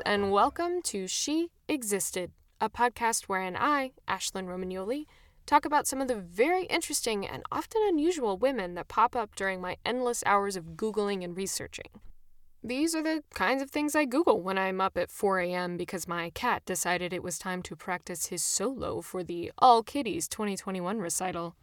Italians, and welcome to She Existed, a podcast wherein I, Ashlyn Romagnoli, talk about some of the very interesting and often unusual women that pop up during my endless hours of Googling and researching. These are the kinds of things I Google when I'm up at 4 a.m. because my cat decided it was time to practice his solo for the All Kitties 2021 recital.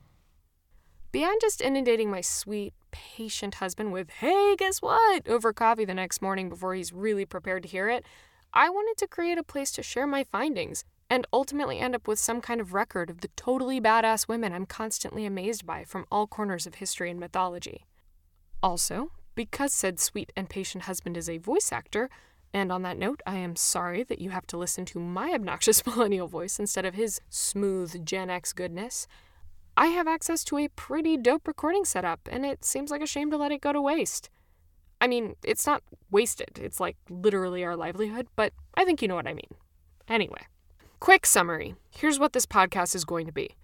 Beyond just inundating my sweet, patient husband with, hey, guess what, over coffee the next morning before he's really prepared to hear it, I wanted to create a place to share my findings and ultimately end up with some kind of record of the totally badass women I'm constantly amazed by from all corners of history and mythology. Also, because said sweet and patient husband is a voice actor, and on that note, I am sorry that you have to listen to my obnoxious millennial voice instead of his smooth Gen X goodness. I have access to a pretty dope recording setup, and it seems like a shame to let it go to waste. I mean, it's not wasted, it's like literally our livelihood, but I think you know what I mean. Anyway, quick summary here's what this podcast is going to be.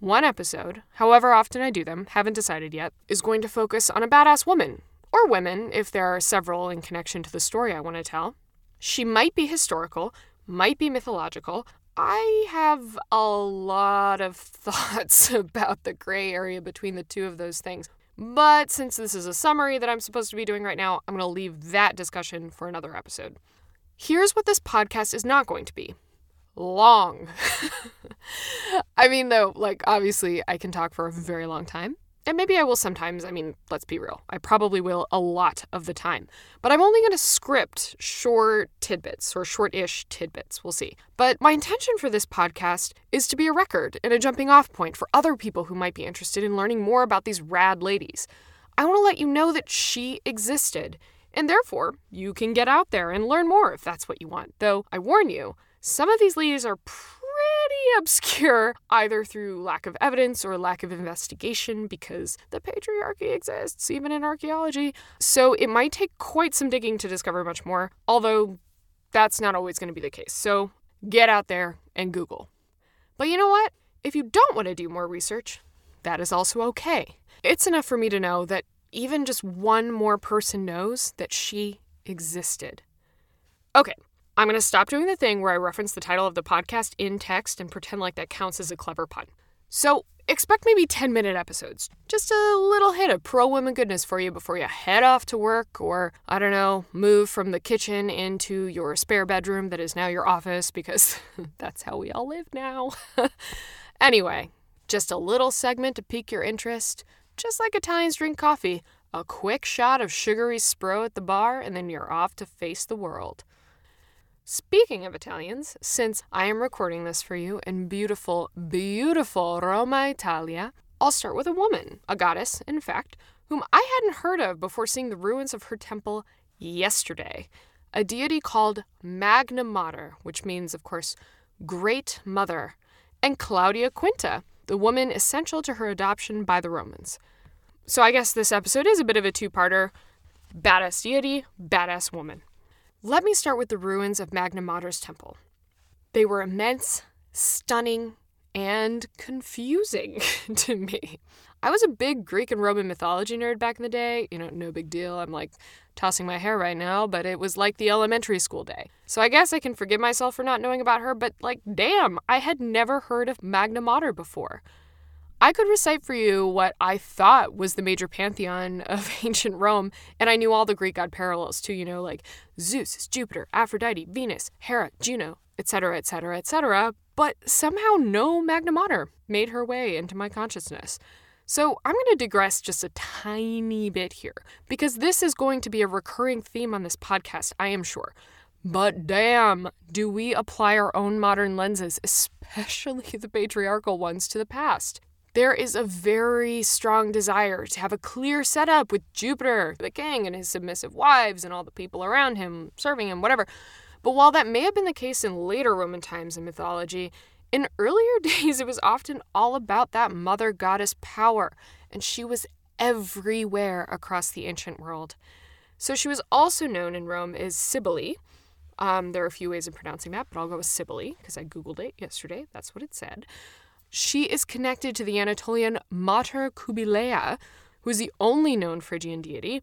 One episode, however often I do them, haven't decided yet, is going to focus on a badass woman, or women if there are several in connection to the story I want to tell. She might be historical, might be mythological, I have a lot of thoughts about the gray area between the two of those things. But since this is a summary that I'm supposed to be doing right now, I'm going to leave that discussion for another episode. Here's what this podcast is not going to be long. I mean, though, like, obviously, I can talk for a very long time. And maybe I will sometimes. I mean, let's be real. I probably will a lot of the time. But I'm only going to script short tidbits or short ish tidbits. We'll see. But my intention for this podcast is to be a record and a jumping off point for other people who might be interested in learning more about these rad ladies. I want to let you know that she existed. And therefore, you can get out there and learn more if that's what you want. Though, I warn you, some of these ladies are obscure, either through lack of evidence or lack of investigation, because the patriarchy exists even in archaeology. So it might take quite some digging to discover much more, although that's not always going to be the case. So get out there and Google. But you know what? If you don't want to do more research, that is also okay. It's enough for me to know that even just one more person knows that she existed. Okay, I'm going to stop doing the thing where I reference the title of the podcast in text and pretend like that counts as a clever pun. So, expect maybe 10 minute episodes. Just a little hit of pro women goodness for you before you head off to work or, I don't know, move from the kitchen into your spare bedroom that is now your office because that's how we all live now. anyway, just a little segment to pique your interest, just like Italians drink coffee. A quick shot of sugary spro at the bar, and then you're off to face the world. Speaking of Italians, since I am recording this for you in beautiful, beautiful Roma, Italia, I'll start with a woman, a goddess, in fact, whom I hadn't heard of before seeing the ruins of her temple yesterday. A deity called Magna Mater, which means, of course, Great Mother, and Claudia Quinta, the woman essential to her adoption by the Romans. So I guess this episode is a bit of a two parter badass deity, badass woman. Let me start with the ruins of Magna Mater's temple. They were immense, stunning, and confusing to me. I was a big Greek and Roman mythology nerd back in the day. You know, no big deal. I'm like tossing my hair right now, but it was like the elementary school day. So I guess I can forgive myself for not knowing about her, but like, damn, I had never heard of Magna Mater before. I could recite for you what I thought was the major pantheon of ancient Rome, and I knew all the Greek god parallels too, you know, like Zeus, is Jupiter, Aphrodite, Venus, Hera, Juno, etc., etc., etc., but somehow no Magna Mater made her way into my consciousness. So I'm going to digress just a tiny bit here, because this is going to be a recurring theme on this podcast, I am sure. But damn, do we apply our own modern lenses, especially the patriarchal ones, to the past? There is a very strong desire to have a clear setup with Jupiter, the king, and his submissive wives, and all the people around him serving him, whatever. But while that may have been the case in later Roman times and mythology, in earlier days it was often all about that mother goddess power, and she was everywhere across the ancient world. So she was also known in Rome as Cybele. Um, there are a few ways of pronouncing that, but I'll go with Cybele because I googled it yesterday. That's what it said. She is connected to the Anatolian Mater Kubilea, who is the only known Phrygian deity,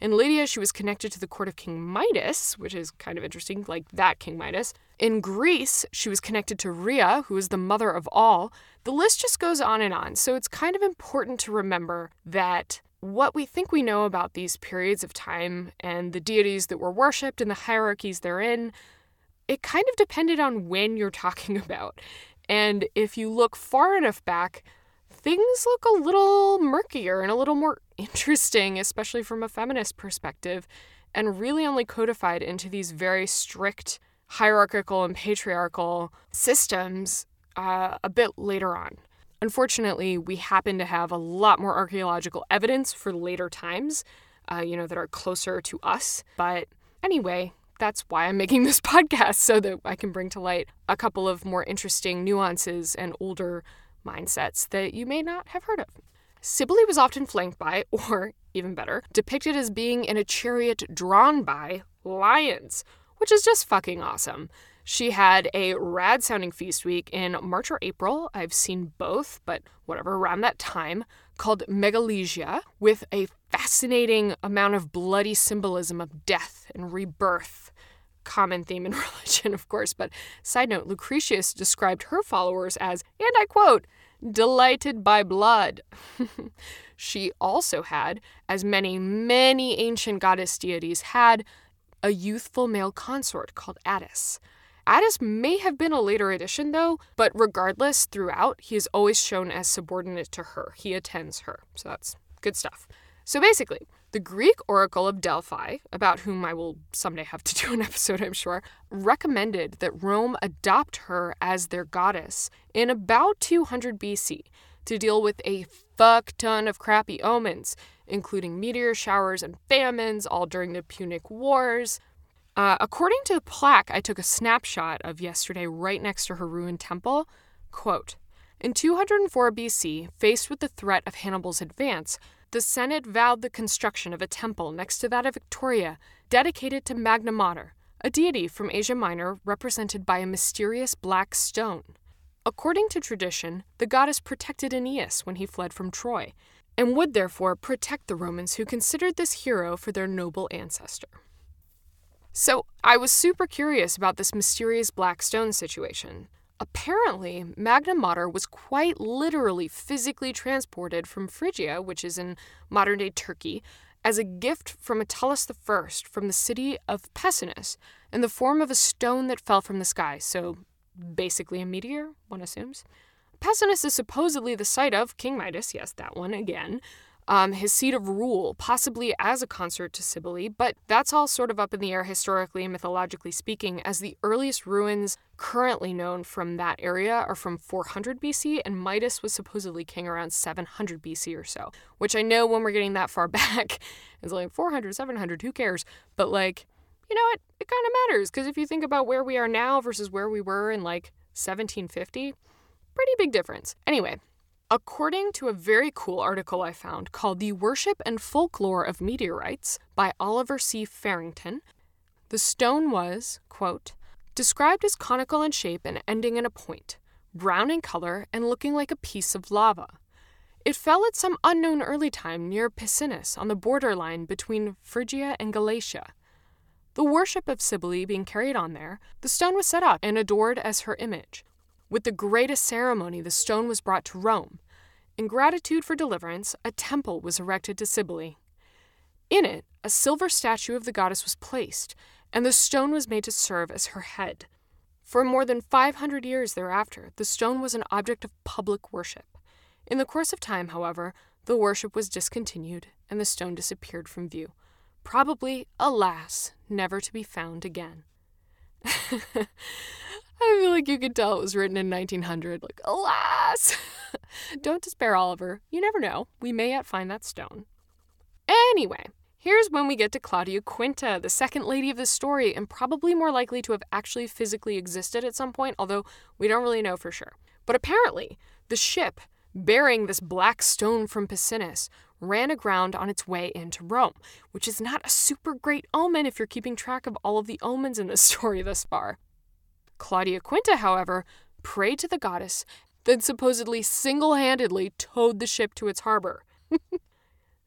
In Lydia, she was connected to the court of King Midas, which is kind of interesting, like that King Midas. In Greece, she was connected to Rhea, who is the mother of all. The list just goes on and on. So it's kind of important to remember that what we think we know about these periods of time and the deities that were worshipped and the hierarchies they're in, it kind of depended on when you're talking about. And if you look far enough back, things look a little murkier and a little more interesting, especially from a feminist perspective, and really only codified into these very strict hierarchical and patriarchal systems uh, a bit later on. Unfortunately, we happen to have a lot more archaeological evidence for later times, uh, you know, that are closer to us. But anyway, that's why I'm making this podcast so that I can bring to light a couple of more interesting nuances and older mindsets that you may not have heard of. Cybele was often flanked by, or even better, depicted as being in a chariot drawn by lions, which is just fucking awesome. She had a rad sounding feast week in March or April. I've seen both, but whatever, around that time, called Megalesia, with a fascinating amount of bloody symbolism of death and rebirth. Common theme in religion, of course, but side note Lucretius described her followers as, and I quote, delighted by blood. she also had, as many, many ancient goddess deities had, a youthful male consort called Attis. Attis may have been a later addition, though, but regardless, throughout, he is always shown as subordinate to her. He attends her. So that's good stuff. So basically, the Greek oracle of Delphi, about whom I will someday have to do an episode, I'm sure, recommended that Rome adopt her as their goddess in about 200 BC to deal with a fuck ton of crappy omens, including meteor showers and famines, all during the Punic Wars. Uh, according to the plaque I took a snapshot of yesterday right next to her ruined temple, quote, in 204 BC, faced with the threat of Hannibal's advance, the Senate vowed the construction of a temple next to that of Victoria, dedicated to Magna Mater, a deity from Asia Minor represented by a mysterious black stone. According to tradition, the goddess protected Aeneas when he fled from Troy, and would therefore protect the Romans who considered this hero for their noble ancestor. So I was super curious about this mysterious black stone situation. Apparently, Magna Mater was quite literally physically transported from Phrygia, which is in modern day Turkey, as a gift from Attalus I from the city of Pessinus in the form of a stone that fell from the sky, so basically a meteor, one assumes. Pessinus is supposedly the site of King Midas, yes, that one again, um, his seat of rule, possibly as a consort to Cybele, but that's all sort of up in the air historically and mythologically speaking, as the earliest ruins currently known from that area are from 400 BC, and Midas was supposedly king around 700 BC or so. Which I know when we're getting that far back, it's like 400, 700, who cares? But like, you know, it, it kind of matters, because if you think about where we are now versus where we were in like 1750, pretty big difference. Anyway, According to a very cool article I found called The Worship and Folklore of Meteorites by Oliver C. Farrington, the stone was, quote, described as conical in shape and ending in a point, brown in color and looking like a piece of lava. It fell at some unknown early time near Pessinus on the borderline between Phrygia and Galatia. The worship of Cybele being carried on there, the stone was set up and adored as her image, with the greatest ceremony, the stone was brought to Rome. In gratitude for deliverance, a temple was erected to Cybele. In it, a silver statue of the goddess was placed, and the stone was made to serve as her head. For more than 500 years thereafter, the stone was an object of public worship. In the course of time, however, the worship was discontinued and the stone disappeared from view. Probably, alas, never to be found again. I feel like you could tell it was written in 1900. Like, alas! Don't despair, Oliver. You never know. We may yet find that stone. Anyway, here's when we get to Claudia Quinta, the second lady of the story, and probably more likely to have actually physically existed at some point, although we don't really know for sure. But apparently, the ship bearing this black stone from Pessinus ran aground on its way into Rome, which is not a super great omen if you're keeping track of all of the omens in this story thus far. Claudia Quinta, however, prayed to the goddess, then supposedly single handedly towed the ship to its harbor.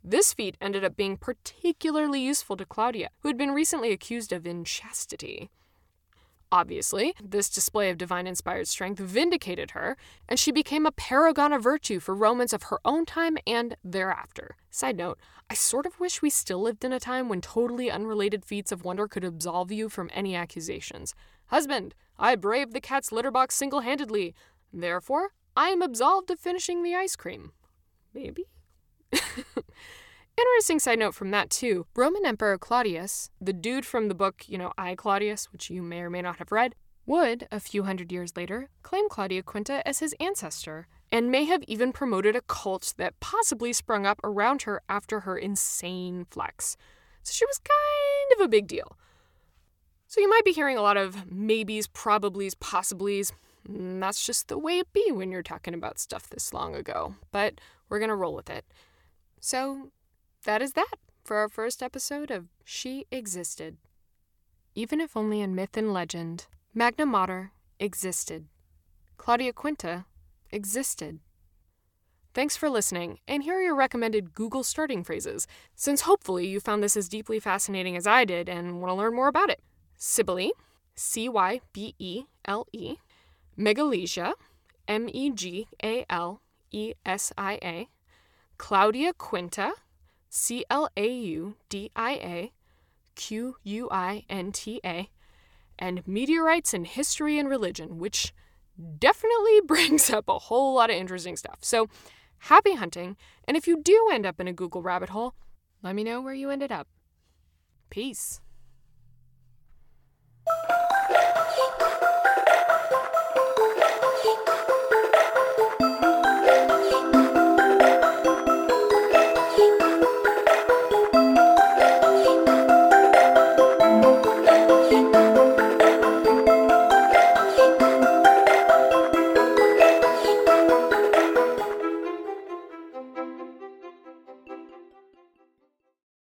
This feat ended up being particularly useful to Claudia, who had been recently accused of inchastity. Obviously, this display of divine inspired strength vindicated her, and she became a paragon of virtue for Romans of her own time and thereafter. Side note, I sort of wish we still lived in a time when totally unrelated feats of wonder could absolve you from any accusations. Husband, I braved the cat's litter box single handedly. Therefore, I am absolved of finishing the ice cream. Maybe? Interesting side note from that, too. Roman Emperor Claudius, the dude from the book, you know, I Claudius, which you may or may not have read, would, a few hundred years later, claim Claudia Quinta as his ancestor, and may have even promoted a cult that possibly sprung up around her after her insane flex. So she was kind of a big deal. So you might be hearing a lot of maybes, probablys, possiblies. Mm, that's just the way it be when you're talking about stuff this long ago. But we're gonna roll with it. So that is that for our first episode of She Existed. Even if only in myth and legend, Magna Mater existed. Claudia Quinta existed. Thanks for listening, and here are your recommended Google starting phrases, since hopefully you found this as deeply fascinating as I did and want to learn more about it. Cybele, C Y B E L E, Megalesia, M E G A L E S I A, Claudia Quinta, C L A U D I A Q U I N T A, and Meteorites in History and Religion, which definitely brings up a whole lot of interesting stuff. So, happy hunting, and if you do end up in a Google rabbit hole, let me know where you ended up. Peace.